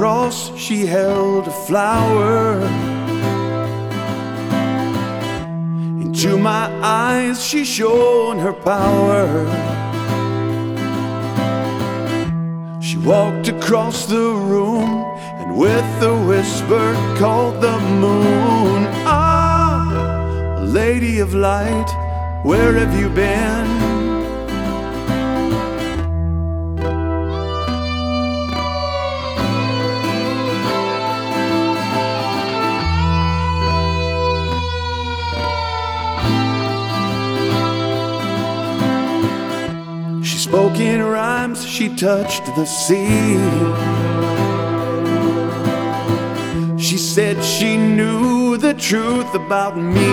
cross, she held a flower. Into my eyes, she shone her power. She walked across the room and with a whisper called the moon. Ah, lady of light, where have you been? She spoke in rhymes, she touched the sea. She said she knew the truth about me.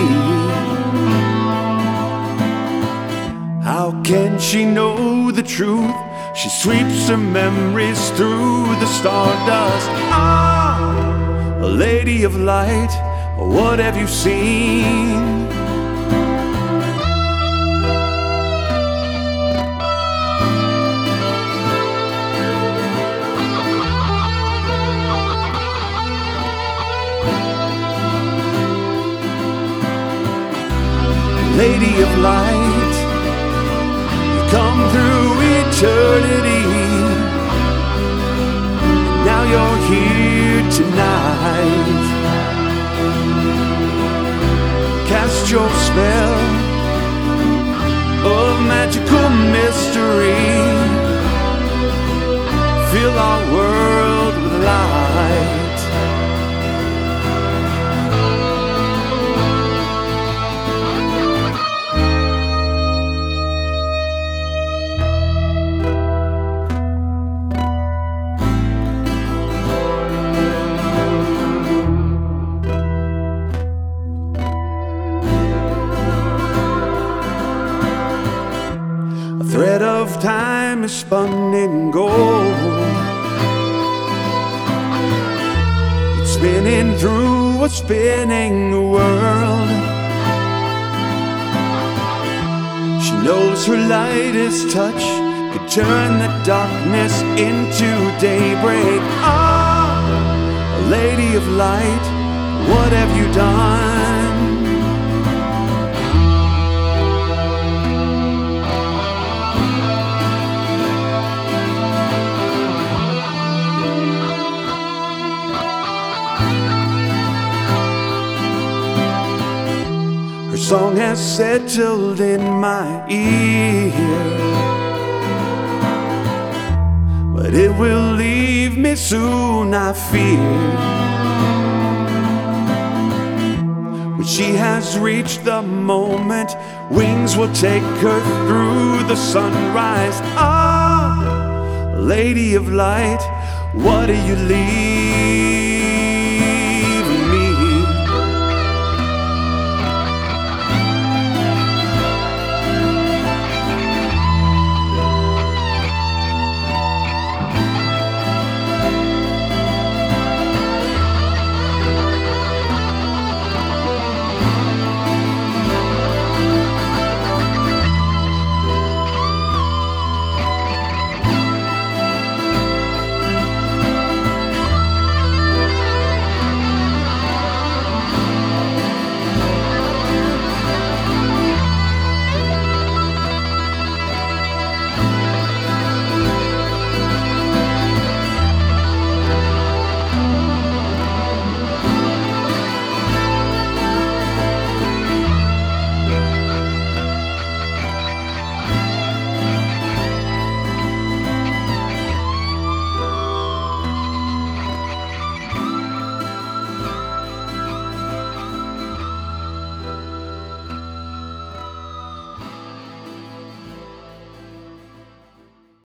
How can she know the truth? She sweeps her memories through the stardust. Ah, a lady of light, what have you seen? Lady of light, you come through eternity. Now you're here tonight. Cast your spell of magical mystery. Fill our world time is spun in gold. It's spinning through a spinning world. She knows her lightest touch could turn the darkness into daybreak. Ah, a lady of light, what have you done? Her song has settled in my ear. But it will leave me soon, I fear. When she has reached the moment, wings will take her through the sunrise. Ah, lady of light, what do you leave?